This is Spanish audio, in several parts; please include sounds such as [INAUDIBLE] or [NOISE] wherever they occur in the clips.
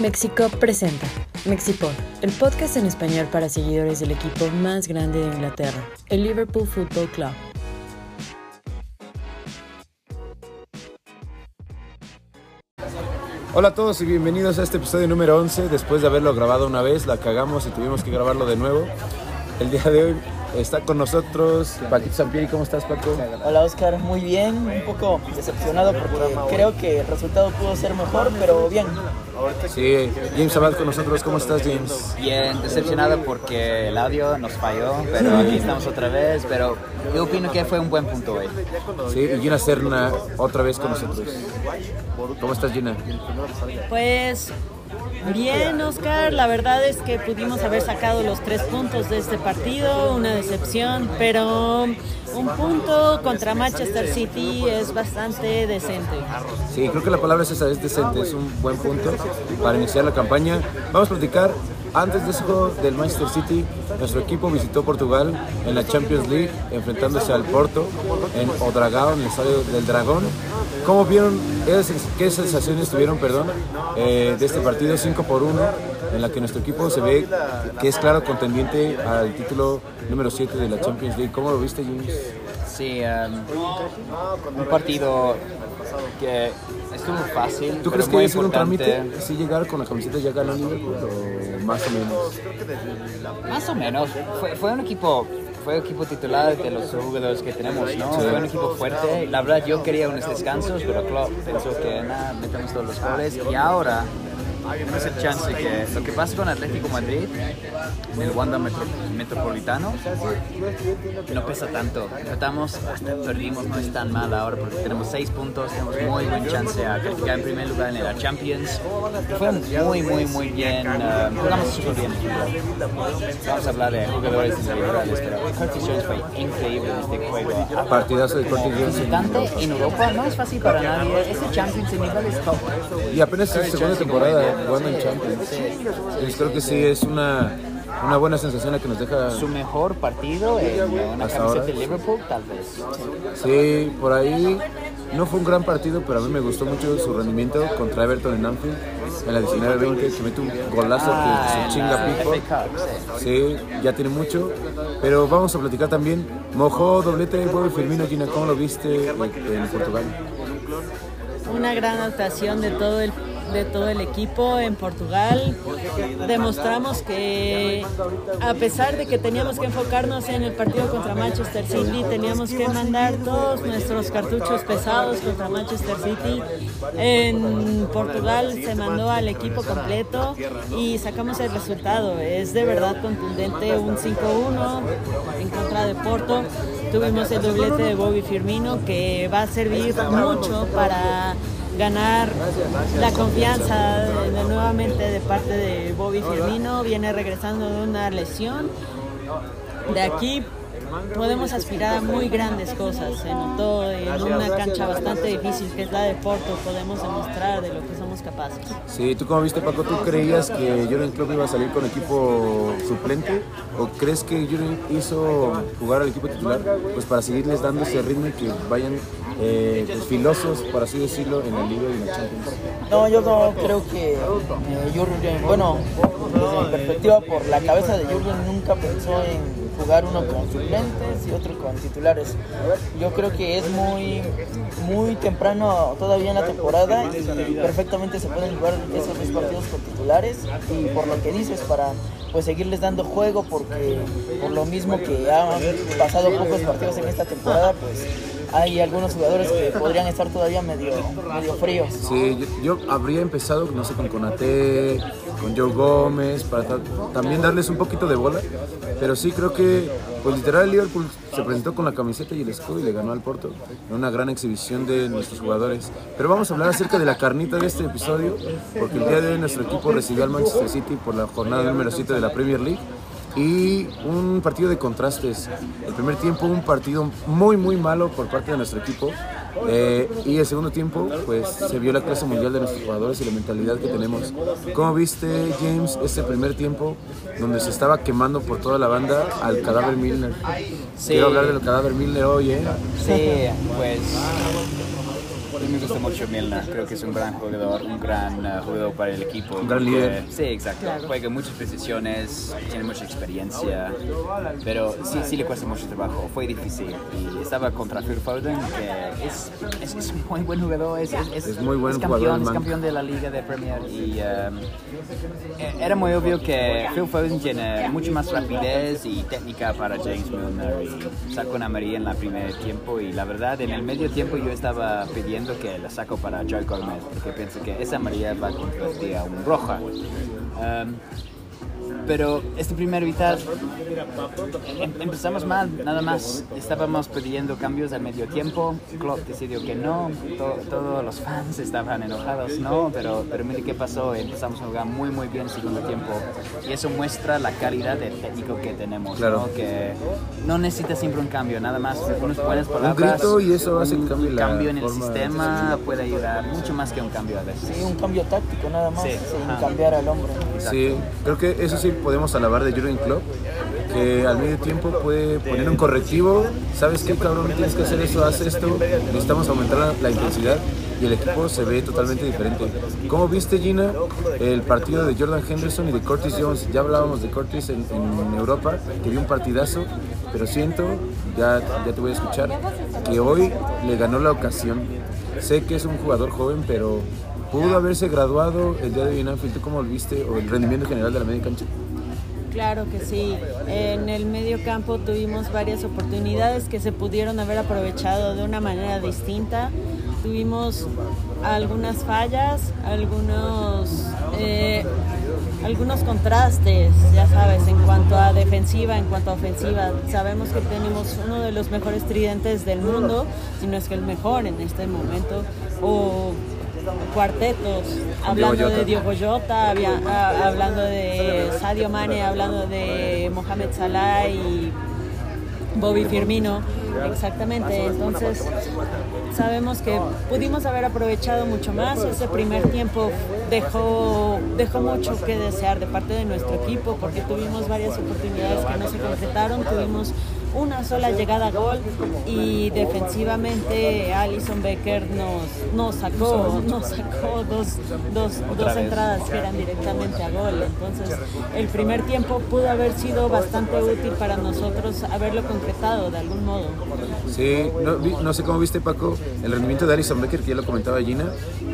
México presenta Mexipod, el podcast en español para seguidores del equipo más grande de Inglaterra, el Liverpool Football Club. Hola a todos y bienvenidos a este episodio número 11. Después de haberlo grabado una vez, la cagamos y tuvimos que grabarlo de nuevo. El día de hoy está con nosotros Paquito Sampieri. ¿Cómo estás, Paco? Hola Oscar, muy bien, un poco decepcionado porque creo que el resultado pudo ser mejor, pero bien. Sí, James Abad con nosotros. ¿Cómo estás, James? Bien, decepcionado porque el audio nos falló, pero aquí estamos otra vez. Pero yo opino que fue un buen punto hoy. Sí, y Gina Serna otra vez con nosotros. ¿Cómo estás, Gina? Pues bien, Oscar, la verdad es que pudimos haber sacado los tres puntos de este partido, una decepción, pero un punto contra Manchester City es bastante decente. Sí, creo que la palabra es esa, es decente, es un buen punto para iniciar la campaña. Vamos a platicar antes de ese juego del Manchester City, nuestro equipo visitó Portugal en la Champions League, enfrentándose al Porto en Odragao, en el estadio del Dragón. ¿Cómo vieron, qué sensaciones tuvieron, perdón, eh, de este partido 5 por 1, en la que nuestro equipo se ve que es claro contendiente al título número 7 de la Champions League? ¿Cómo lo viste, James? Sí, um, un partido que estuvo fácil. ¿Tú pero crees que muy es un trámite si llegar con la camiseta ya ganó Liverpool o más o menos? Más o menos. Fue, fue un equipo fue equipo titular de los jugadores que tenemos, ¿no? Fue un equipo fuerte. La verdad, yo quería unos descansos, pero Klopp pensó que nada, metemos todos los goles. Y ahora tenemos el chance que lo que pasa con Atlético Madrid en el Wanda Metro- Metropolitano no pesa tanto. Tratamos, hasta perdimos, no es tan mal ahora porque tenemos seis puntos, tenemos muy buen chance a calificar en primer lugar en la Champions. Fue muy, muy, muy bien. eh, jugamos súper bien. Vamos a hablar de jugadores individuales, pero Curtis Jones fue increíble en este juego. Partidazo de Curtis Jones. En Europa no es fácil para nadie. Ese Champions en nivel es top. Y apenas es segunda temporada jugando en Champions. Entonces creo que sí es una, una buena sensación la que nos deja. Su mejor partido en una Hasta camiseta ahora. de Liverpool, tal vez. Sí, por ahí no fue un gran partido, pero a mí me gustó mucho su rendimiento contra Everton en Anfield en la 19-20, que mete un golazo Ah, que se chinga Cup, sí. Ya tiene mucho, pero vamos a platicar también. Mojó doblete de Bobby Firmino, Gina, ¿cómo lo viste en Portugal? Una gran actuación de todo el de todo el equipo en Portugal. Demostramos que a pesar de que teníamos que enfocarnos en el partido contra Manchester City, teníamos que mandar todos nuestros cartuchos pesados contra Manchester City. En Portugal se mandó al equipo completo y sacamos el resultado. Es de verdad contundente un 5-1 en contra de Porto. Tuvimos el doblete de Bobby Firmino que va a servir mucho para ganar la confianza de- de- nuevamente de parte de Bobby Firmino. Viene regresando de una lesión. De aquí podemos aspirar a muy grandes cosas. Se notó en una cancha bastante difícil que es la de Porto. Podemos demostrar de lo que somos capaces. Sí, ¿tú cómo viste, Paco? ¿Tú creías que Jurgen Klopp iba a salir con equipo suplente? ¿O crees que Jurgen hizo jugar al equipo titular pues para seguirles dando ese ritmo y que vayan eh, pues, filosos, por así decirlo, en la Liga y en la Champions? No, yo no creo que eh, bueno, desde mi perspectiva, por la cabeza de Jürgen nunca pensó en jugar uno con suplentes y otro con titulares. Yo creo que es muy, muy temprano todavía en la temporada y perfectamente se pueden jugar esos dos partidos con titulares y por lo que dices, para pues seguirles dando juego porque por lo mismo que han pasado pocos partidos en esta temporada, pues hay algunos jugadores que podrían estar todavía medio, medio fríos. Sí, yo, yo habría empezado, no sé, con Conate, con Joe Gómez, para ta- también darles un poquito de bola. Pero sí creo que, pues literal, el Liverpool se presentó con la camiseta y el escudo y le ganó al Porto. En una gran exhibición de nuestros jugadores. Pero vamos a hablar acerca de la carnita de este episodio, porque el día de hoy nuestro equipo recibió al Manchester City por la jornada número 7 de la Premier League. Y un partido de contrastes. El primer tiempo, un partido muy, muy malo por parte de nuestro equipo. Eh, y el segundo tiempo, pues se vio la clase mundial de nuestros jugadores y la mentalidad que tenemos. ¿Cómo viste, James, este primer tiempo donde se estaba quemando por toda la banda al cadáver Milner? Sí. Quiero hablar del cadáver Milner hoy, ¿eh? Sí, pues me gusta mucho Milna, creo que es un gran jugador, un gran uh, jugador para el equipo. Un gran líder. Sí, exacto. Juega muchas posiciones, tiene mucha experiencia, pero sí, sí le cuesta mucho trabajo. Fue difícil y estaba contra Phil Foden, que es, es, es un muy buen jugador, es, es, Es muy buen es jugador, campeón, es campeón de la Liga de Premier y um, era muy obvio que Phil Foden tiene mucho más rapidez y técnica para James Milner y sacó una amarilla en el primer tiempo y la verdad en el medio tiempo yo estaba pidiendo que la saco para Joe Gomez porque pienso que esa amarilla va a convertir a un roja. Um, pero este primer mitad em- empezamos mal, nada más. Estábamos pidiendo cambios al medio tiempo, Klopp decidió que no, to- todos los fans estaban enojados, no, pero, pero mire qué pasó, empezamos a jugar muy muy bien el segundo tiempo. Y eso muestra la calidad del técnico que tenemos, Claro. ¿no? que no necesita siempre un cambio, nada más. Unas buenas Un palabras, grito y eso hace un cambie la cambio en el sistema puede ayudar mucho más que un cambio a veces. Sí, un cambio táctico nada más, Sí, sin cambiar al hombre. Sí, creo que eso sí podemos alabar de Jurgen Klopp, que al medio tiempo puede poner un correctivo, ¿sabes qué cabrón? Tienes que hacer esto, haz esto, necesitamos aumentar la, intensidad y el equipo se ve totalmente diferente. ¿Cómo viste Gina el partido de Jordan Henderson y de Curtis Jones? Ya hablábamos de Curtis en, en Europa, que dio un partidazo, pero siento, ya, ya te voy a escuchar, que hoy le ganó la ocasión. Sé que es un jugador joven, pero pudo haberse graduado el día de hoy en Anfield. ¿Tú cómo lo viste? ¿O el rendimiento general de la media cancha? Claro que sí. En el medio campo tuvimos varias oportunidades que se pudieron haber aprovechado de una manera distinta. Tuvimos algunas fallas, algunos, eh, algunos contrastes, ya sabes, en cuanto a defensiva, en cuanto a ofensiva. Sabemos que tenemos uno de los mejores tridentes del mundo, si no es que el mejor en este momento, o cuartetos, hablando de. Diogo Jota, había- ah, hablando de Sadio Mane, hablando de Mohamed Salah y Bobby Firmino. Exactamente, entonces sabemos que pudimos haber aprovechado mucho más. Ese primer tiempo dejó, dejó mucho que desear de parte de nuestro equipo porque tuvimos varias oportunidades que no se concretaron. Tuvimos una sola llegada a gol y defensivamente Alison Becker nos, nos sacó, nos sacó dos, dos, dos entradas que eran directamente a gol. Entonces el primer tiempo pudo haber sido bastante útil para nosotros haberlo concretado de algún modo. Sí, no sé cómo viste Paco el rendimiento de Alison Becker, que ya lo comentaba Gina.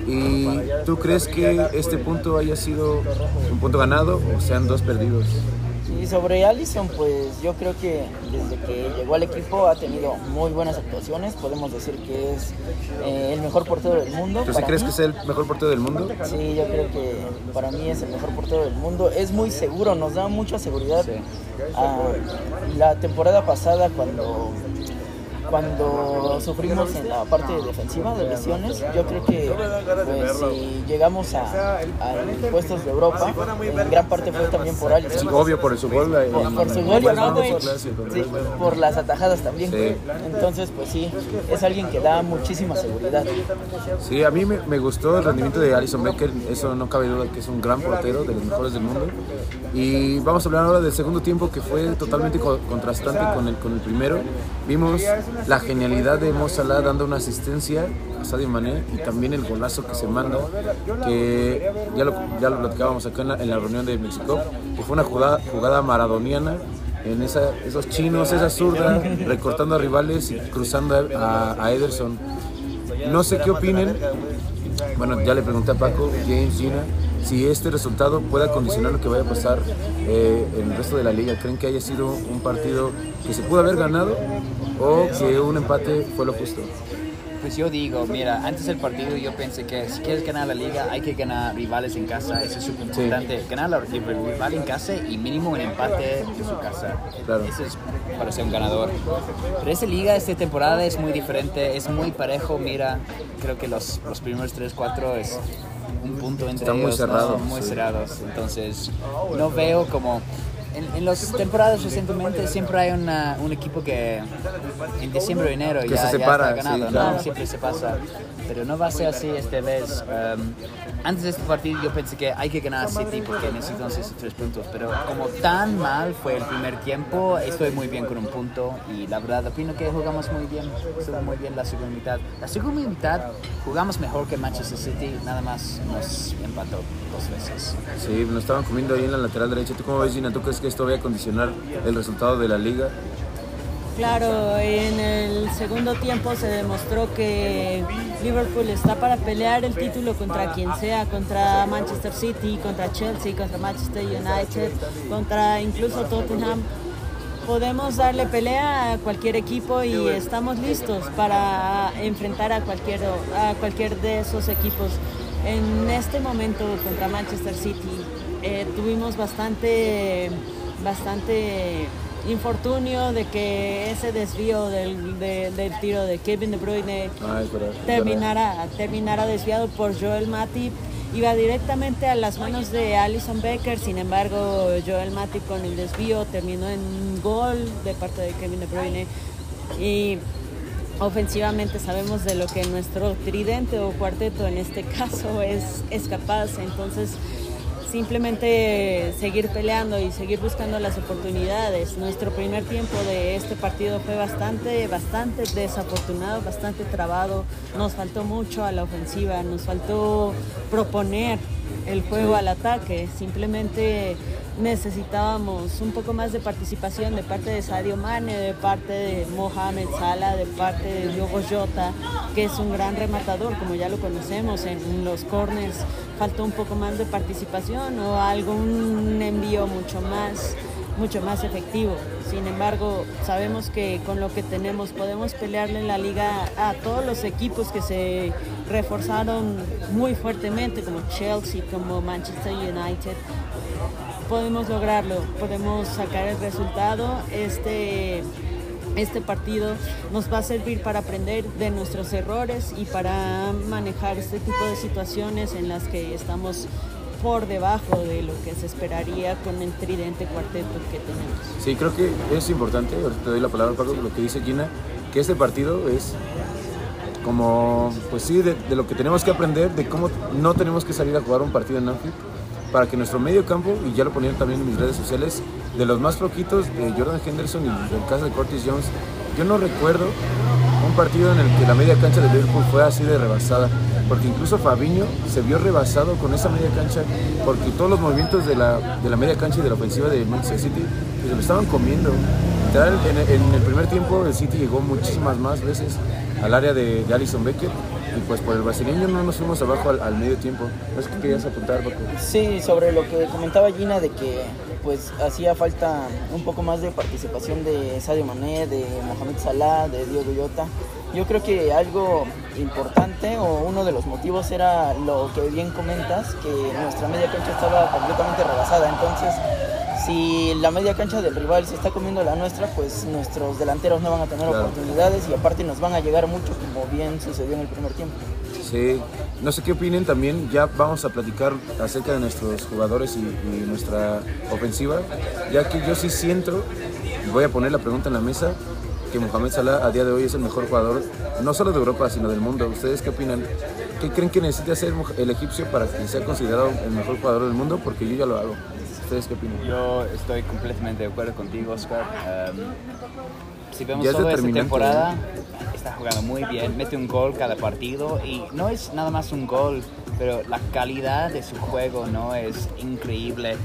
¿Y tú crees que este punto haya sido un punto ganado o sean dos perdidos? Y sobre Allison, pues yo creo que desde que llegó al equipo ha tenido muy buenas actuaciones. Podemos decir que es eh, el mejor portero del mundo. ¿Tú sí crees mí. que es el mejor portero del mundo? Sí, yo creo que para mí es el mejor portero del mundo. Es muy seguro, nos da mucha seguridad. Sí. Ah, la temporada pasada cuando cuando sufrimos en la parte defensiva de lesiones, yo creo que pues, si llegamos a, a puestos de Europa, en gran parte fue también por Es Alisson. obvio por su gol. Por, por su gol sí, por las atajadas también. Sí. Entonces, pues sí, es alguien que da muchísima seguridad. Sí, a mí me, me gustó el rendimiento de Alison Becker, eso no cabe duda que es un gran portero, de los mejores del mundo. Y vamos a hablar ahora del segundo tiempo que fue totalmente co- contrastante con el, con el primero. Vimos la genialidad de Mo Salah dando una asistencia a Sadio Mané y también el golazo que se manda, que ya lo, ya lo platicábamos acá en la, en la reunión de México, que fue una jugada, jugada maradoniana en esa, esos chinos, esa zurda, recortando a rivales y cruzando a, a Ederson. No sé qué opinen. Bueno, ya le pregunté a Paco, James, Gina, si este resultado puede condicionar lo que vaya a pasar eh, en el resto de la liga. ¿Creen que haya sido un partido que se pudo haber ganado o que un empate fue lo justo? Pues yo digo, mira, antes del partido yo pensé que si quieres ganar la liga hay que ganar rivales en casa, eso es súper importante. Ganar la el rival en casa y mínimo un empate en su casa. Claro. Eso es para ser un ganador. Pero esta liga, esta temporada es muy diferente, es muy parejo, mira, creo que los, los primeros 3-4 es un punto entre Están muy ellos, ¿no? cerrados, muy sí. cerrados. Entonces, no veo como... En, en las temporadas recientemente siempre hay una- un equipo que en diciembre o enero Que ya, se ya separa, está ganado, sí, ¿no? claro. Siempre se pasa. pero no va a ser así esta vez. Um, antes de este partido yo pensé que hay que ganar a City porque necesitamos esos tres puntos, pero como tan mal fue el primer tiempo, estoy muy bien con un punto y la verdad opino que jugamos muy bien, estuvo muy bien la segunda mitad. La segunda mitad jugamos mejor que Manchester City, nada más nos empató dos veces. Sí, nos estaban comiendo ahí en la lateral derecha. ¿Tú cómo ves, Gina? ¿Tú crees que esto va a condicionar el resultado de la liga? Claro, en el segundo tiempo se demostró que Liverpool está para pelear el título contra quien sea, contra Manchester City, contra Chelsea, contra Manchester United, contra incluso Tottenham. Podemos darle pelea a cualquier equipo y estamos listos para enfrentar a cualquier, a cualquier de esos equipos. En este momento contra Manchester City eh, tuvimos bastante, bastante infortunio de que ese desvío del, del tiro de Kevin De Bruyne terminara, terminara desviado por Joel Matip. Iba directamente a las manos de Alison Becker, sin embargo Joel Matip con el desvío terminó en gol de parte de Kevin De Bruyne. Y ofensivamente sabemos de lo que nuestro tridente o cuarteto en este caso es, es capaz. Entonces simplemente seguir peleando y seguir buscando las oportunidades. Nuestro primer tiempo de este partido fue bastante, bastante desafortunado, bastante trabado. Nos faltó mucho a la ofensiva, nos faltó proponer el juego al ataque. Simplemente necesitábamos un poco más de participación de parte de Sadio Mane, de parte de Mohamed Salah, de parte de Diogo Jota, que es un gran rematador, como ya lo conocemos en los corners. Faltó un poco más de participación o algún envío mucho más mucho más efectivo. Sin embargo, sabemos que con lo que tenemos podemos pelearle en la liga a todos los equipos que se reforzaron muy fuertemente, como Chelsea, como Manchester United podemos lograrlo, podemos sacar el resultado. Este, este partido nos va a servir para aprender de nuestros errores y para manejar este tipo de situaciones en las que estamos por debajo de lo que se esperaría con el tridente cuarteto que tenemos. Sí, creo que es importante, ahorita te doy la palabra Paco, lo que dice Gina, que este partido es como, pues sí, de, lo que tenemos que aprender, de cómo no tenemos que salir a jugar un partido en Anfield, para que nuestro medio campo, y ya lo ponían también en mis redes sociales, de los más floquitos de Jordan Henderson y del caso de Curtis Jones, yo no recuerdo un partido en el que la media cancha de Liverpool fue así de rebasada, porque incluso Fabiño se vio rebasado con esa media cancha, porque todos los movimientos de la, de la media cancha y de la ofensiva de Manchester City pues, se lo estaban comiendo. En, el primer tiempo el City llegó muchísimas más veces al área de, de Alison Becker y pues por el brasileño no nos fuimos abajo al, medio tiempo. ¿No es que querías apuntar, Paco? Sí, sobre lo que comentaba Gina de que pues hacía falta un poco más de participación de Sadio Mané, de Mohamed Salah, de Diego Llota. Yo creo que algo importante o uno de los motivos era lo que bien comentas, que nuestra media cancha estaba completamente rebasada. Entonces, si la media cancha del rival se está comiendo la nuestra, pues nuestros delanteros no van a tener oportunidades y aparte nos van a llegar mucho, como bien sucedió en el primer tiempo. Sí, no sé qué opinen también, ya vamos a platicar acerca de nuestros jugadores y, nuestra ofensiva, ya que yo sí siento, voy a poner la pregunta en la mesa, que Mohamed Salah a día de hoy es el mejor jugador, no solo de Europa, sino del mundo. ¿Ustedes qué opinan? ¿Qué creen que necesita hacer el egipcio para que sea considerado el mejor jugador del mundo? Porque yo ya lo hago. ¿Ustedes qué opinan? Yo estoy completamente de acuerdo contigo, Oscar. Um, si vemos toda esta temporada, está jugando muy bien, mete un gol cada partido y no es nada más un gol, pero la calidad de su juego no es increíble.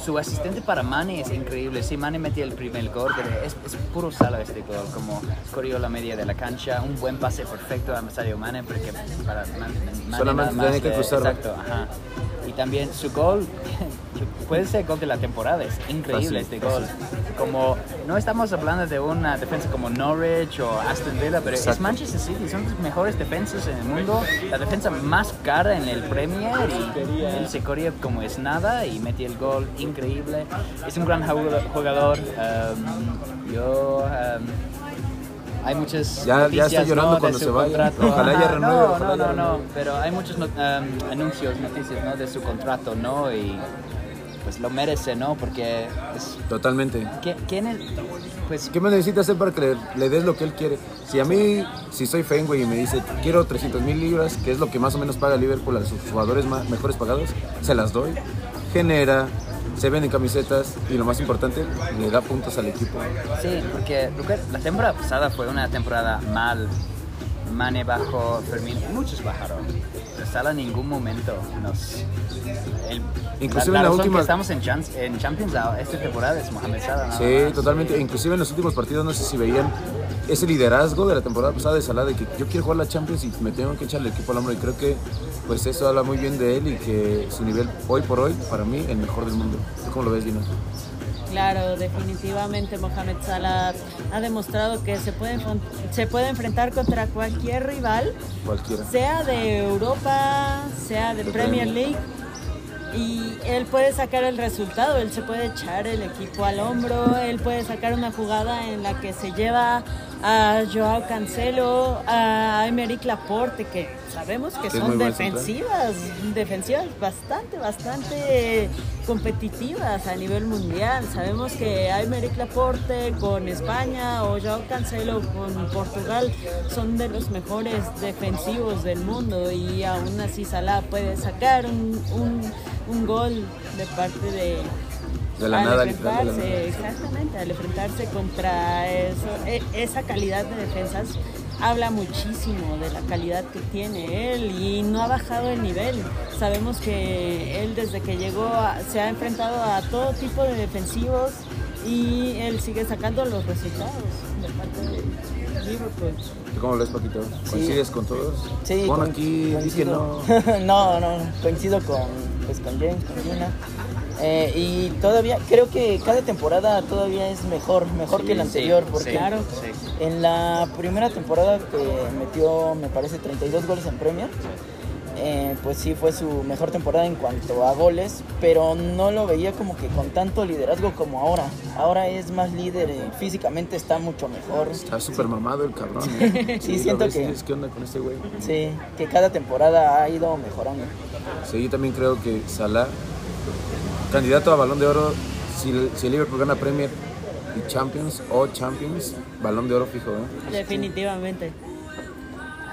Su asistente para Mane es increíble. Sí, Mane metió el primer gol, pero es, puro salo este gol. Como corrió la media de la cancha, un buen pase perfecto a Masario Mane, porque para Mane, Solamente tiene que cruzar. Exacto, ajá. También su gol [LAUGHS] puede ser gol de la temporada, es increíble este gol. Como no estamos hablando de una defensa como Norwich o Aston Villa, pero es Manchester City, son los mejores defensas en el mundo, la defensa más cara en el Premier y él se corría como es nada y metió el gol increíble. Es un gran jugador. Um, yo um, hay muchas ya, noticias, ya está llorando cuando se vaya. Ojalá ya renueve. No, no, no, no, pero hay muchos um, anuncios, noticias ¿no? de su contrato, ¿no? Y pues lo merece, ¿no? Porque es, Totalmente. ¿qué- ¿quién es? Pues ¿Qué más necesita hacer para que le, le des lo que él quiere? Si a mí, si soy Fenway y me dice, quiero 300 mil libras, que es lo que más o menos paga Liverpool a sus jugadores más, mejores pagados, se las doy. Genera, se venden camisetas y lo más importante, le da puntos al equipo. Sí, porque la temporada pasada fue una temporada mal. Mane bajó, Fermín, muchos bajaron. Salah en ningún momento nos... El, Inclusive la, en la última- que estamos en, Chans- en Champions esta temporada es Mohamed Salah. Sí, más. totalmente. Inclusive en los últimos partidos, no sé si veían ese liderazgo de la temporada pasada de Salah, de que yo quiero jugar la Champions y me tengo que echarle el equipo al hombro. Y creo que pues eso habla muy bien de él y que su nivel hoy por hoy, para mí, el mejor del mundo. ¿Tú cómo lo ves, Dino? Claro, definitivamente Mohamed Salah ha demostrado que se puede, se puede enfrentar contra cualquier rival, Cualquiera. sea de Europa, sea de De Premier. League. Y él puede sacar el resultado, él se puede echar el equipo al hombro, él puede sacar una jugada en la que se lleva a Joao Cancelo, a Emerick Laporte, que sabemos que son defensivas, defensivas bastante, bastante competitivas a nivel mundial. Sabemos que Aymeric Laporte con España o Joao Cancelo con Portugal son de los mejores defensivos del mundo y aún así Salah puede sacar un, un- un gol de parte de... De la al nada, literal, de la enfrentarse, nada. exactamente, al enfrentarse contra eso, e- esa calidad de defensas habla muchísimo de la calidad que tiene él y no ha bajado el nivel. Sabemos que él desde que llegó a- se ha enfrentado a todo tipo de defensivos y él sigue sacando los resultados de parte de Liverpool. ¿Tú cómo lo ves, Paquito? ¿Coincides con todos? Sí, con- aquí, di que no. [LAUGHS] no, no, coincido con, pues, con James, con Gina. Eh, y todavía, creo que cada temporada todavía es mejor, mejor que la anterior, sí, porque sí, Claro. sí. en la primera temporada que metió, me parece, 32 goles en Premier, eh, pues sí fue su mejor temporada en cuanto a goles, pero no lo veía como que con tanto liderazgo como ahora. Ahora es más líder, eh, físicamente está mucho mejor. Está súper mamado el cabrón. ¿eh? [LAUGHS] Sí, siento ves que- ¿Qué onda con este güey? Sí, que cada temporada ha ido mejorando. Sí, yo también creo que Salah, candidato a Balón de Oro, si, el- si el Liverpool gana Premier y Champions o Champions, Balón de Oro fijo, ¿eh? Definitivamente.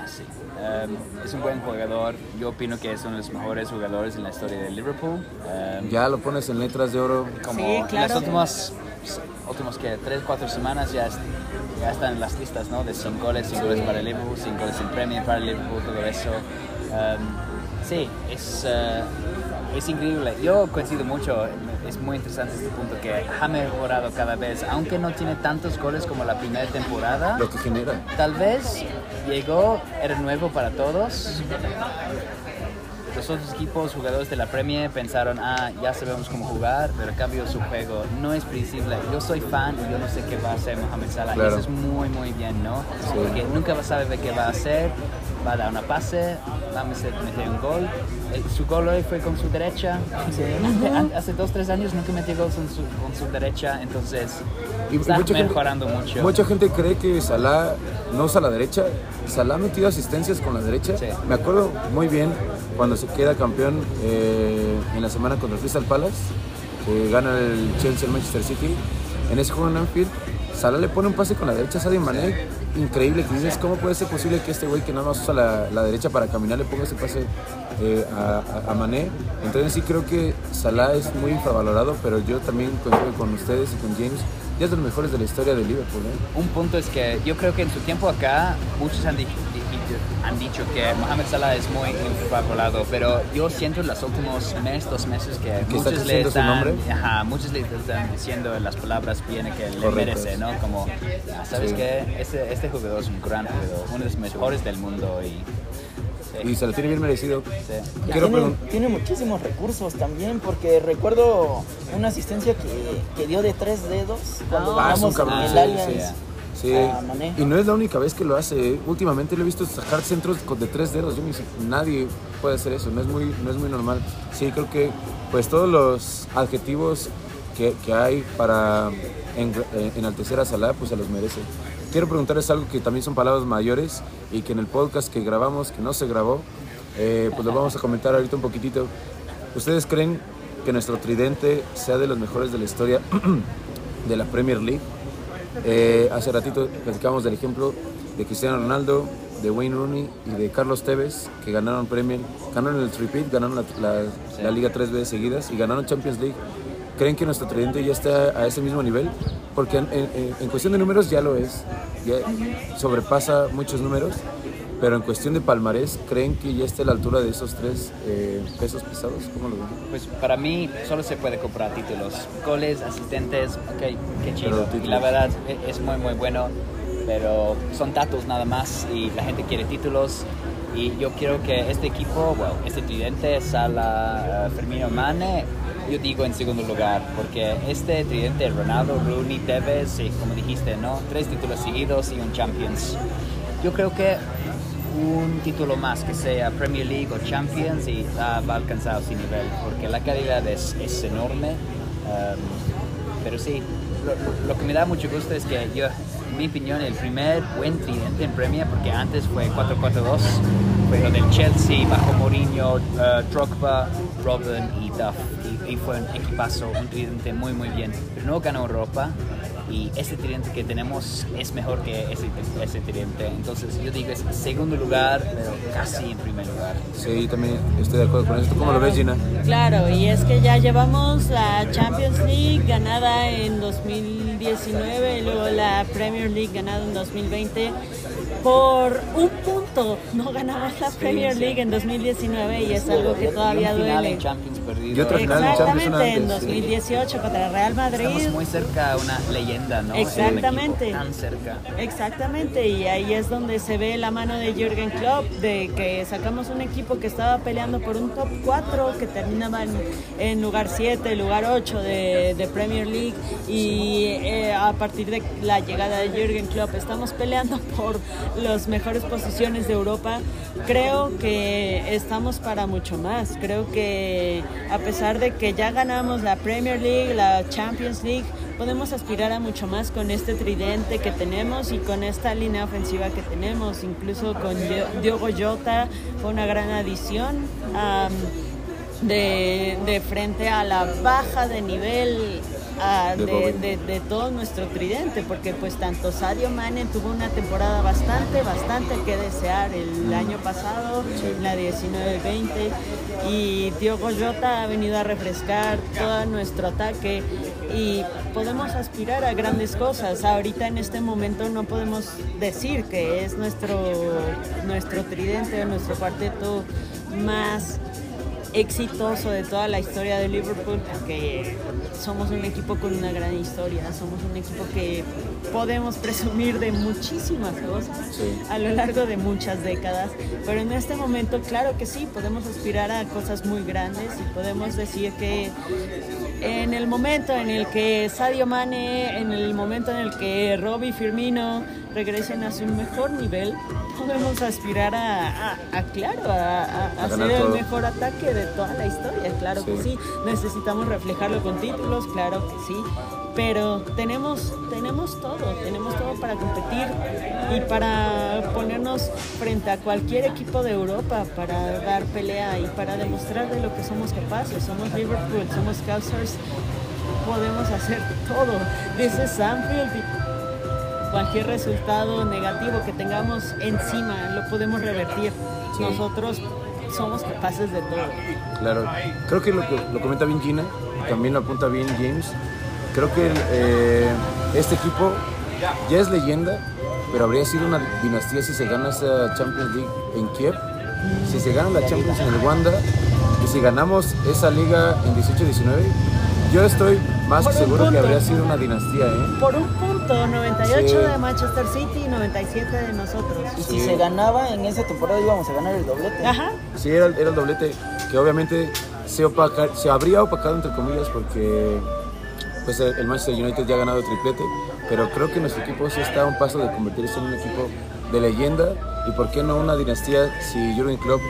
Sí. Um, es un buen jugador. Yo opino que es uno de los mejores jugadores en la historia de Liverpool. Um, Ya lo pones en letras de oro. como Sí, claro. las últimas, últimos que 3, 4 semanas ya, ya están en las listas, ¿no? De 5 goles, 5 goles para Liverpool, 5 goles en Premier para Liverpool, todo eso. Um, sí, es, eh, es increíble. Yo coincido mucho, es muy interesante este punto que ha mejorado cada vez, aunque no tiene tantos goles como la primera temporada. Lo que genera. Tal vez llegó, era nuevo para todos. Los otros equipos, jugadores de la Premier, pensaron, ah, ya sabemos cómo jugar, pero cambio su juego no es predecible. Yo soy fan y yo no sé qué va a hacer Mohamed Salah. Claro. Eso es muy, muy bien, ¿no? Porque nunca va a saber qué va a hacer. Va a dar una pase, va a meter un gol. Eh, Su gol hoy fue con su derecha. [LAUGHS] Hace- Hace dos, tres años nunca metió gol con su, con su derecha, entonces Y está mucha gente- mejorando mucho. Mucha gente cree que Salah no usa la derecha. Salah ha metido asistencias con la derecha. Sí. Me acuerdo muy bien cuando se queda campeón eh, en la semana contra el Crystal Palace, gana el Chelsea el Manchester City. En ese juego en Anfield, Salah le pone un pase con la derecha a Sadio Mané. Increíble, que ¿cómo puede ser posible que este güey que nada más usa la, derecha para caminar le ponga ese pase eh, a, a- a Mané? Entonces sí creo que Salah es muy infravalorado, pero yo también coincido con ustedes y con James. Ya es de los mejores de la historia de Liverpool. ¿eh? Un punto es que yo creo que en su tiempo acá muchos han, di- di- di- han dicho que Mohamed Salah es muy infravalorado, pero yo siento en los últimos mes, dos meses que, Que muchos le están, ajá, muchos le están diciendo las palabras bien que le merece, ¿no? Como, ah, ¿sabes Sí. qué? Este, este jugador es un gran jugador, uno de los mejores del mundo y... sí, Y se lo tiene bien merecido. sí. Quiero tiene, tiene muchísimos recursos también, porque recuerdo una asistencia que, que dio de tres dedos cuando Ah, ganamos cabrón. el sí, Allianz. Mané. Y no es la única vez que lo hace. ¿eh? Últimamente lo he visto sacar centros con- de tres dedos. Yo me dice, nadie puede hacer eso. No es muy, no es muy normal. Sí, creo que pues todos los adjetivos que, que hay para en- eh, enaltecer a Salah, pues se los merece. Quiero preguntarles algo que también son palabras mayores y que en el podcast que grabamos, que no se grabó, eh, pues lo vamos a comentar ahorita un poquitito. ¿Ustedes creen que nuestro tridente sea de los mejores de la historia [CLEARS THROAT] de la Premier League. Eh, hace ratito platicamos del ejemplo de Cristiano Ronaldo, de Wayne Rooney y de Carlos Tevez, que ganaron Premier, ganaron el Repeat, ganaron la, la- la Liga tres veces seguidas y ganaron Champions League. ¿Creen que nuestro tridente ya está a ese mismo nivel? Porque en, en- en cuestión de números ya lo es, ya sobrepasa muchos números, pero en cuestión de palmarés, ¿creen que ya está a la altura de esos tres eh, pesos pesados? ¿Cómo lo ven? Pues para mí solo se puede comprar títulos. Goles, asistentes, ok, qué chido. Y la verdad e- es muy, muy bueno, pero son datos nada más y la gente quiere títulos. Y yo quiero que este equipo, bueno, este tridente, Sala, Firmino Mane, yo digo en segundo lugar, porque este tridente, Ronaldo, Rooney, Tevez, y como dijiste, ¿no? Tres títulos seguidos y un Champions. Yo creo que un título más que sea Premier League o Champions y ah, va a alcanzar ese nivel porque la calidad es, es enorme um, pero sí lo- lo que me da mucho gusto es que yo en mi opinión el primer buen tridente en Premier porque antes fue 4-4-2 fue lo del Chelsea bajo Mourinho uh, Drogba Robin y Duff y, fue un equipazo un tridente muy muy bien pero no ganó Europa y este tridente que tenemos es mejor que ese, ese tridente. Entonces yo digo es segundo lugar, pero casi en primer lugar. Sí, también estoy de acuerdo con eso. ¿Tú cómo lo ves, Gina? Claro, y es que ya llevamos la Champions League ganada en 2019 y luego la Premier League ganada en 2020. Por un punto no ganamos la Premier League en 2019 y es algo que todavía duele. Perdido. Y en Champions Exactamente, en antes, sí. 2018 contra el Real Madrid. Estamos muy cerca a una leyenda, ¿no? Exactamente. equipo Tan cerca. Exactamente, y ahí es donde se ve la mano de Jürgen Klopp, de que sacamos un equipo que estaba peleando por un top 4, que terminaba en, en lugar 7, lugar 8 de, de Premier League, y eh, a partir de la llegada de Jürgen Klopp estamos peleando [LAUGHS] por las mejores posiciones de Europa. Creo que estamos para mucho más, creo que a pesar de que ya ganamos la Premier League, la Champions League, podemos aspirar a mucho más con este tridente que tenemos y con esta línea ofensiva que tenemos, incluso con Diogo Jota fue una gran adición de frente a la baja de nivel ah, De de, todo nuestro tridente, porque pues tanto Sadio Mane tuvo una temporada bastante, bastante que desear el año pasado, la 19-20, y Diogo Jota ha venido a refrescar todo nuestro ataque y podemos aspirar a grandes cosas. Ahorita en este momento no podemos decir que es nuestro, nuestro tridente, nuestro cuarteto más exitoso de toda la historia de Liverpool porque somos un equipo con una gran historia, somos un equipo que podemos presumir de muchísimas cosas a lo largo de muchas décadas, pero en este momento claro que sí, podemos aspirar a cosas muy grandes y podemos decir que en el momento en el que Sadio Mane, en el momento en el que Robbie Firmino regresen a su mejor nivel, podemos aspirar a, a- a, claro, a, a- ser el todo. mejor ataque de toda la historia, claro que sí. Necesitamos reflejarlo con títulos, claro que sí. Pero tenemos, tenemos todo, tenemos todo para competir y para ponernos frente a cualquier equipo de Europa, para dar pelea y para demostrar de lo que somos capaces. Somos Liverpool, somos Cowsers, podemos hacer todo. This is Anfield y cualquier resultado negativo que tengamos encima lo podemos revertir. Nosotros somos capaces de todo. Claro, creo que lo, que lo comenta bien Gina, también lo apunta bien James. Creo que eh, este equipo ya es leyenda, pero habría sido una dinastía si se gana esa Champions League en Kiev, si se gana la Champions en el Wanda y si ganamos esa liga en 18-19. Yo estoy más que seguro que punto. habría sido una dinastía, ¿eh? Por un punto, 98 Sí. de Manchester City y 97 de nosotros. Y Sí. si se ganaba en esa temporada íbamos a ganar el doblete. Ajá. Sí, era, era el doblete que obviamente se, opaca- se habría opacado entre comillas porque pues el Manchester United ya ha ganado triplete, pero creo que nuestro equipo sí está a un paso de convertirse en un equipo de leyenda y por qué no una dinastía si Jurgen Klopp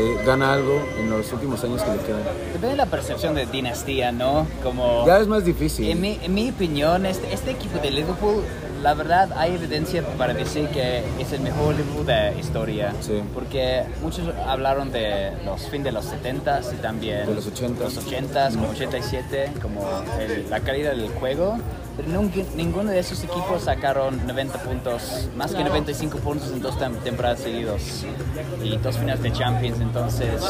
eh, gana algo en los últimos años que le quedan. Depende de la percepción de dinastía, ¿no? Como... Ya es más difícil. En mi, en mi opinión, este, este equipo de Liverpool la verdad hay evidencia para decir que es el mejor Liverpool de historia. Sí. Porque muchos hablaron de los fin de los 70s y también De los 80s. los 80s, como 87, como el- la calidad del juego. Pero nunca- ninguno de esos equipos sacaron 90 puntos, más que Claro. 95 puntos en dos tem- temporadas seguidos y dos finales de Champions. Entonces,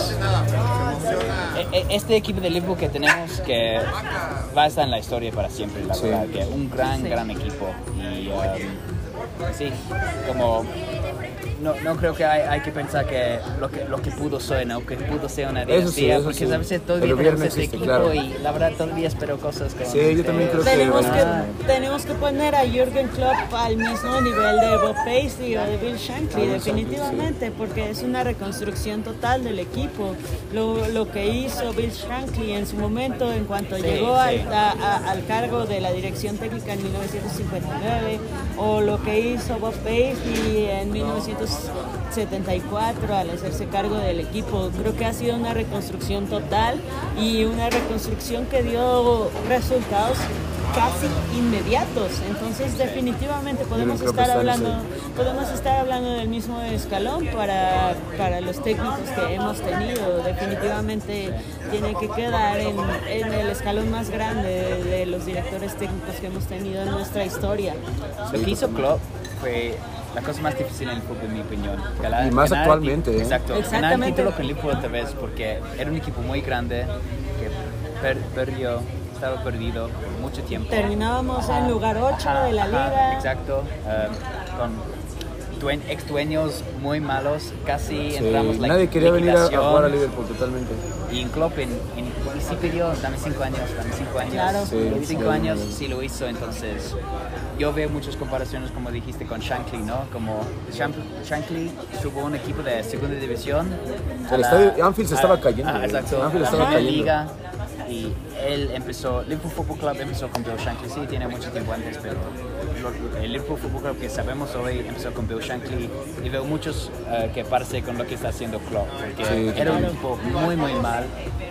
e- e- este equipo de Liverpool que tenemos que va a estar en la historia para siempre, la Sí. verdad, que un gran, Sí. gran equipo. Y um, sí, como no, no creo que hay, hay que pensar que lo que lo que pudo ser, ¿no? que pudo ser una Eso sí, dinastía, eso porque sí. a veces El todavía tenemos este equipo claro. y la verdad todavía espero cosas con Sí, yo también creo que- Tenemos que, tenemos que poner a Jürgen Klopp al mismo nivel de Bob Paisley o de Bill Shankly, definitivamente, porque es una reconstrucción total del equipo. Lo, lo que hizo Bill Shankly en su momento, en cuanto Sí, llegó sí. al, a- a- al cargo de la dirección técnica en 1959, o lo que hizo Bob Paisley en 1974 al hacerse cargo del equipo. Creo que ha sido una reconstrucción total y una reconstrucción que dio resultados casi inmediatos. Entonces definitivamente podemos estar hablando, podemos estar hablando del mismo escalón para, para los técnicos que hemos tenido. Definitivamente tiene que quedar en, en el escalón más grande de, de los directores técnicos que hemos tenido en nuestra historia. Lo que hizo Klopp fue la cosa más difícil en el fútbol, en mi opinión. Ganar- Y más ganar- actualmente, ¿eh? Exacto. Ganar el título con Liverpool otra vez porque era un equipo muy grande que per- perdió, estaba perdido por mucho tiempo. Terminábamos en lugar 8 Ajá, de la ajá, liga. Exacto. um, con duen- ex dueños muy malos, casi Sí, entramos la nadie quería venir a, jugar a Liverpool totalmente. Y en Klopp, en, en- y sí pidió, dame cinco años, dame cinco años. Claro. Sí, En cinco sí, años sí. lo hizo, entonces yo veo muchas comparaciones, como dijiste, con Shankly, ¿no? Como Shank- Shankly subió un equipo de segunda división. El la- estadio- Anfield se a- estaba cayendo, ah, exacto. Anfield estaba la cayendo. liga. Y él empezó, Liverpool Football Club empezó con Bill Shankly, sí, tiene mucho tiempo antes, pero lo- el Liverpool Football Club que sabemos hoy empezó con Bill Shankly y veo muchos eh, que parece con lo que está haciendo Klopp, porque Sí, era un equipo muy muy mal.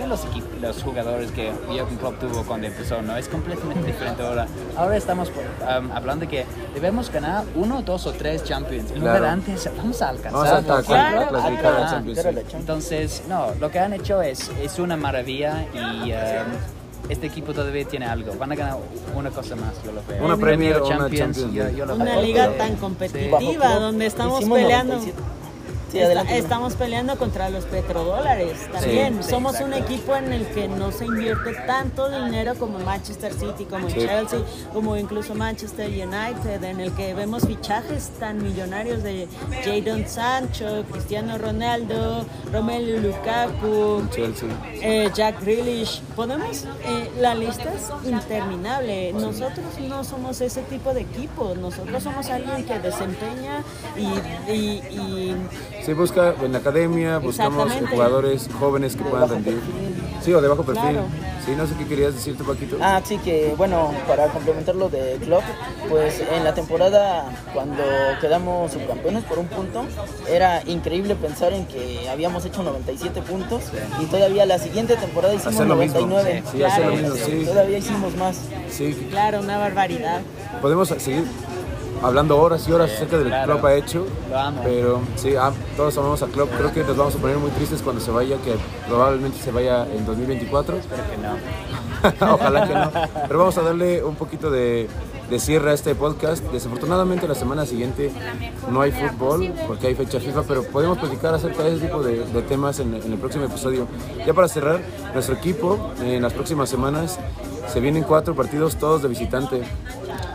Los, los jugadores que Jürgen Klopp tuvo cuando empezó, ¿no? Es completamente diferente ahora. Ahora estamos um, hablando de que debemos ganar uno, dos o tres Champions. Lugar Claro. antes, vamos a alcanzar. Vamos a alcanzar, Claro, claro. Champions. Sí. Entonces, no, lo que han hecho es, es una maravilla y um, este equipo todavía tiene algo. Van a ganar una cosa más, yo lo veo. Una Un Premier premio o una Champions yo- League. yo lo Una veo. liga Sí. tan Sí. competitiva Bajo donde estamos hicimos peleando. 97. Sí, Está- adelante. estamos peleando contra los petrodólares también. Sí, Somos un equipo en el que no se invierte tanto dinero como Manchester City, como Sí. Chelsea, como incluso Manchester United, en el que vemos fichajes tan millonarios de Jadon Sancho, Cristiano Ronaldo, Romelu Lukaku, eh, Jack Grealish. Podemos, eh, la lista es interminable. Nosotros no somos ese tipo de equipo. Nosotros somos alguien que desempeña y, y- y Sí, busca en la academia, buscamos jugadores jóvenes que puedan rendir. Sí, o de bajo perfil. Claro. Sí, no sé qué querías decir tú, Paquito. Ah, sí, que bueno, para complementar lo de Klopp, pues en la temporada cuando quedamos subcampeones por un punto, era increíble pensar en que habíamos hecho 97 puntos y todavía la siguiente temporada hicimos Hacer lo mismo. 99. Sí, hacer lo Claro. mismo, sí. Todavía hicimos más. Sí, claro, una barbaridad. podemos seguir hablando horas y horas acerca de lo que. Klopp ha hecho. Lo amo. Pero sí, ah, todos amamos a Klopp. Creo que nos vamos a poner muy tristes cuando se vaya, que probablemente se vaya en 2024. Espero que no. [LAUGHS] Ojalá que no. Pero vamos a darle un poquito de, de cierre a este podcast. Desafortunadamente la semana siguiente no hay fútbol porque hay fecha FIFA, pero podemos platicar acerca de ese tipo de, de temas en, en el próximo episodio. Ya para cerrar, nuestro equipo en las próximas semanas se vienen cuatro partidos todos de visitante.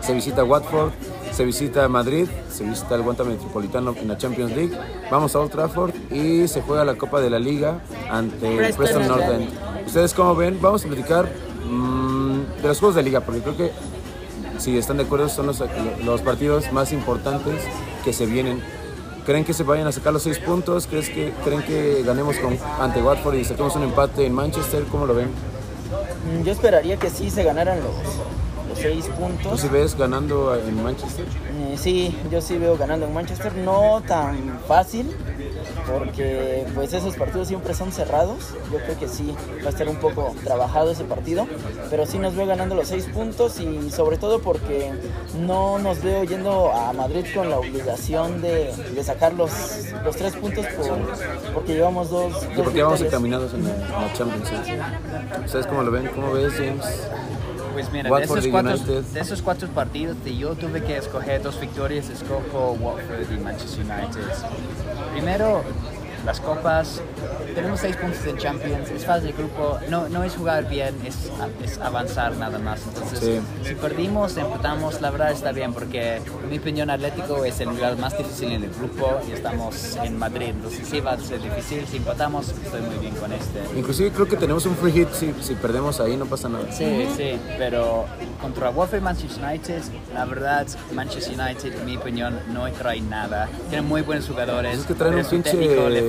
Se visita Watford, se visita Madrid, se visita el Guanta Metropolitano en la Champions League, vamos a Old Trafford y se juega la Copa de la Liga ante Preston Preston North North End. Ustedes como ven, vamos a platicar mm, de los juegos de liga, porque creo que si están de acuerdo son los, los partidos más importantes que se vienen. ¿Creen que se vayan a sacar los seis puntos? ¿Crees que, ¿Creen que ganemos con, ante Watford y saquemos un empate en Manchester? ¿Cómo lo ven? Mm, Yo esperaría que sí se ganaran los, seis ¿Tú puntos. si ves ganando en Manchester? Eh, sí, yo sí veo ganando en Manchester, no tan fácil, porque pues esos partidos siempre son cerrados. Yo creo que sí va a estar un poco trabajado ese partido, pero sí nos veo ganando los seis puntos y sobre todo porque no nos veo yendo a Madrid con la obligación de, de sacar los, los tres puntos por, porque llevamos dos. dos porque vamos encaminados en la, en la Champions. ¿sí? ¿Ustedes cómo lo ven? ¿Cómo ves, James? Pues mira, de cuatro, esos cuatro partidos que yo tuve que escoger dos victorias, escojo Watford y Manchester United. Primero, las copas. Tenemos seis puntos en Champions, es fase de grupo, no, no es jugar bien, es, es avanzar nada más. Entonces, Sí. si perdimos, empatamos, la verdad está bien, porque en mi opinión Atlético es el lugar más difícil en el grupo y estamos en Madrid. Entonces sí va a ser difícil, si empatamos, estoy muy bien con este. Inclusive creo que tenemos un free hit. Si, si perdemos ahí no pasa nada. Sí, sí, pero contra Watford y Manchester United, la verdad, Manchester United, en mi opinión, no trae nada. Tienen muy buenos jugadores, Es que traen un pinche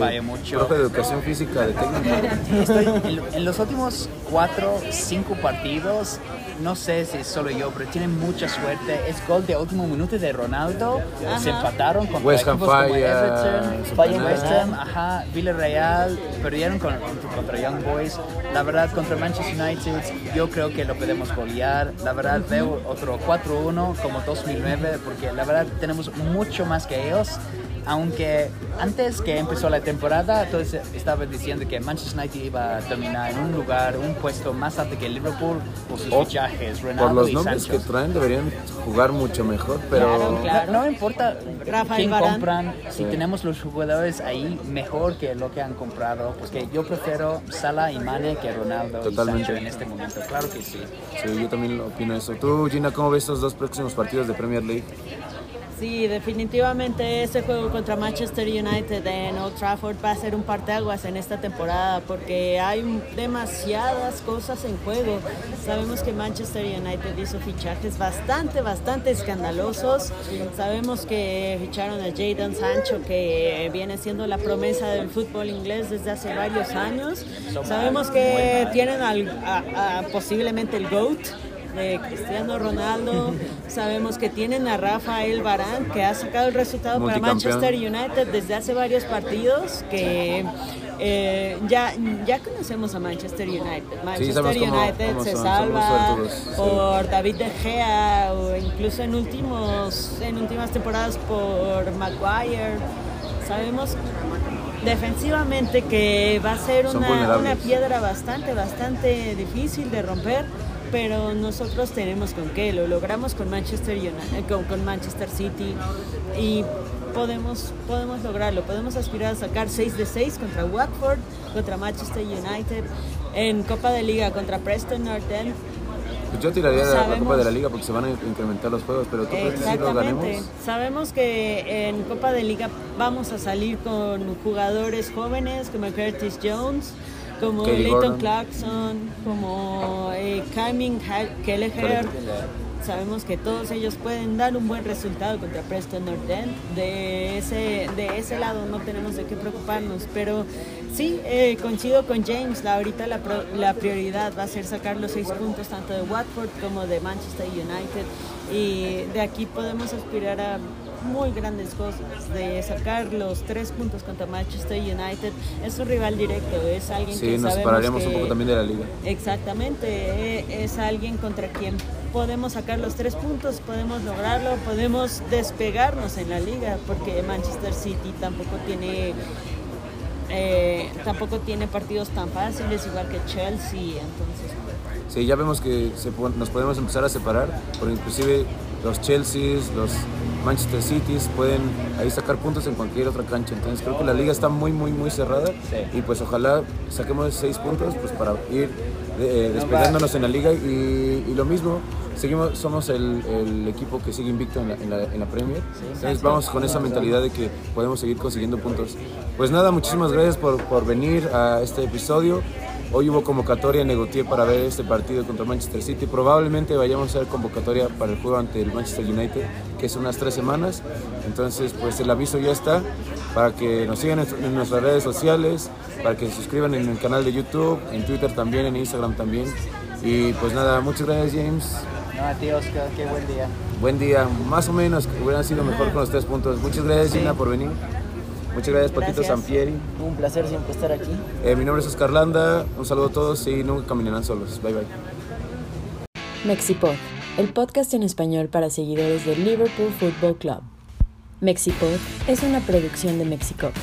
falla mucho. profe de educación física de técnico. Estoy- en, en los últimos cuatro, cinco partidos, no sé si es solo yo, pero tienen mucha suerte. Es gol de último minuto de Ronaldo. Se empataron con West Ham Everton, penal. West Ham, ajá, Villarreal, perdieron con- contra, contra Young Boys. La verdad, contra Manchester United, yo creo que lo podemos golear. La verdad, veo otro 4-1 como 2009, porque la verdad tenemos mucho más que ellos. Aunque antes que empezó la temporada, todos estaban diciendo que Manchester United iba a terminar en un lugar, un puesto más alto que Liverpool por sus O fichajes, Por Ronaldo los y nombres Sancho. que traen deberían jugar mucho mejor, pero Claro, claro. No, no importa Rafael quién Varane. compran, si Sí. tenemos los jugadores ahí mejor que lo que han comprado, porque yo prefiero Salah y Mane que Ronaldo Totalmente. y Sancho en este momento, claro que sí. sí, yo también opino eso. Tú, Gina, ¿cómo ves estos dos próximos partidos de Premier League? Sí, definitivamente ese juego contra Manchester United en Old Trafford va a ser un parteaguas en esta temporada porque hay demasiadas cosas en juego. Sabemos que Manchester United hizo fichajes bastante, bastante escandalosos. Sabemos que ficharon a Jadon Sancho que viene siendo la promesa del fútbol inglés desde hace varios años. Sabemos que tienen al- a- a posiblemente el GOAT de Cristiano Ronaldo. Sabemos que tienen a Rafael Barán, que ha sacado el resultado para. Manchester United desde hace varios partidos, que eh, ya, ya conocemos a Manchester United. Manchester United cómo se son, salva por David De Gea o incluso en, últimos, en últimas temporadas por Maguire. Sabemos defensivamente que va a ser una, una piedra bastante, bastante difícil de romper, pero nosotros tenemos con qué, lo logramos con Manchester United, con, con Manchester City y podemos, podemos lograrlo, podemos aspirar a sacar 6 de 6 contra Watford, contra Manchester United, en Copa de Liga contra Preston North End. Pues yo tiraría de la Sabemos- Copa de la Liga porque se van a incrementar los juegos, pero ¿tú crees que sí lo ganemos? Exactamente. Sabemos que en Copa de Liga vamos a salir con jugadores jóvenes como Curtis Jones, como Katie Leighton Gordon. Clarkson, como eh, Kamin Ha- Kelleher. Sabemos que todos ellos pueden dar un buen resultado contra Preston North End. De ese, de ese lado no tenemos de qué preocuparnos. Pero sí, eh, coincido con James. La, ahorita la, pro- la prioridad va a ser sacar los seis puntos tanto de Watford como de Manchester United. Y de aquí podemos aspirar a muy grandes cosas. De sacar los tres puntos contra Manchester United. Es un rival directo. Es alguien que Sí, nos sabemos separaríamos un que- poco también de la liga. Exactamente, eh, es alguien contra quien podemos sacar los tres puntos, podemos lograrlo, podemos despegarnos en la liga, porque Manchester City tampoco tiene eh, tampoco tiene partidos tan fáciles, igual que Chelsea, entonces Sí, ya vemos que se nos podemos empezar a separar, porque inclusive los Chelsea, los Manchester Cities pueden ahí sacar puntos en cualquier otra cancha. Entonces creo que la liga está muy, muy, muy cerrada Sí. y pues ojalá saquemos seis puntos pues para ir eh, despegándonos en la liga y, y lo mismo. Seguimos, somos el, el equipo que sigue invicto en la, en la, en la Premier. Entonces vamos con esa mentalidad de que podemos seguir consiguiendo puntos. Pues nada, muchísimas gracias por, por venir a este episodio. Hoy hubo convocatoria en para ver este partido contra Manchester City. Probablemente vayamos a ver convocatoria para el juego ante el Manchester United, que es unas tres semanas. Entonces, pues el aviso ya está para que nos sigan en nuestras redes sociales, para que se suscriban en el canal de YouTube, en Twitter también, en Instagram también. Y pues nada, muchas gracias James. No, a ti, Oscar, qué buen día. Buen día, más o menos, hubieran sido mejor con los tres puntos. Muchas gracias Sí. Gina por venir. Muchas gracias, Patito Gracias. Sampieri. Un placer siempre estar aquí. Eh, mi nombre es Oscar Landa. Un saludo a todos y nunca caminarán solos. Bye bye. Mexipod, el podcast en español para seguidores del Liverpool Football Club. Mexipod es una producción de Mexicop.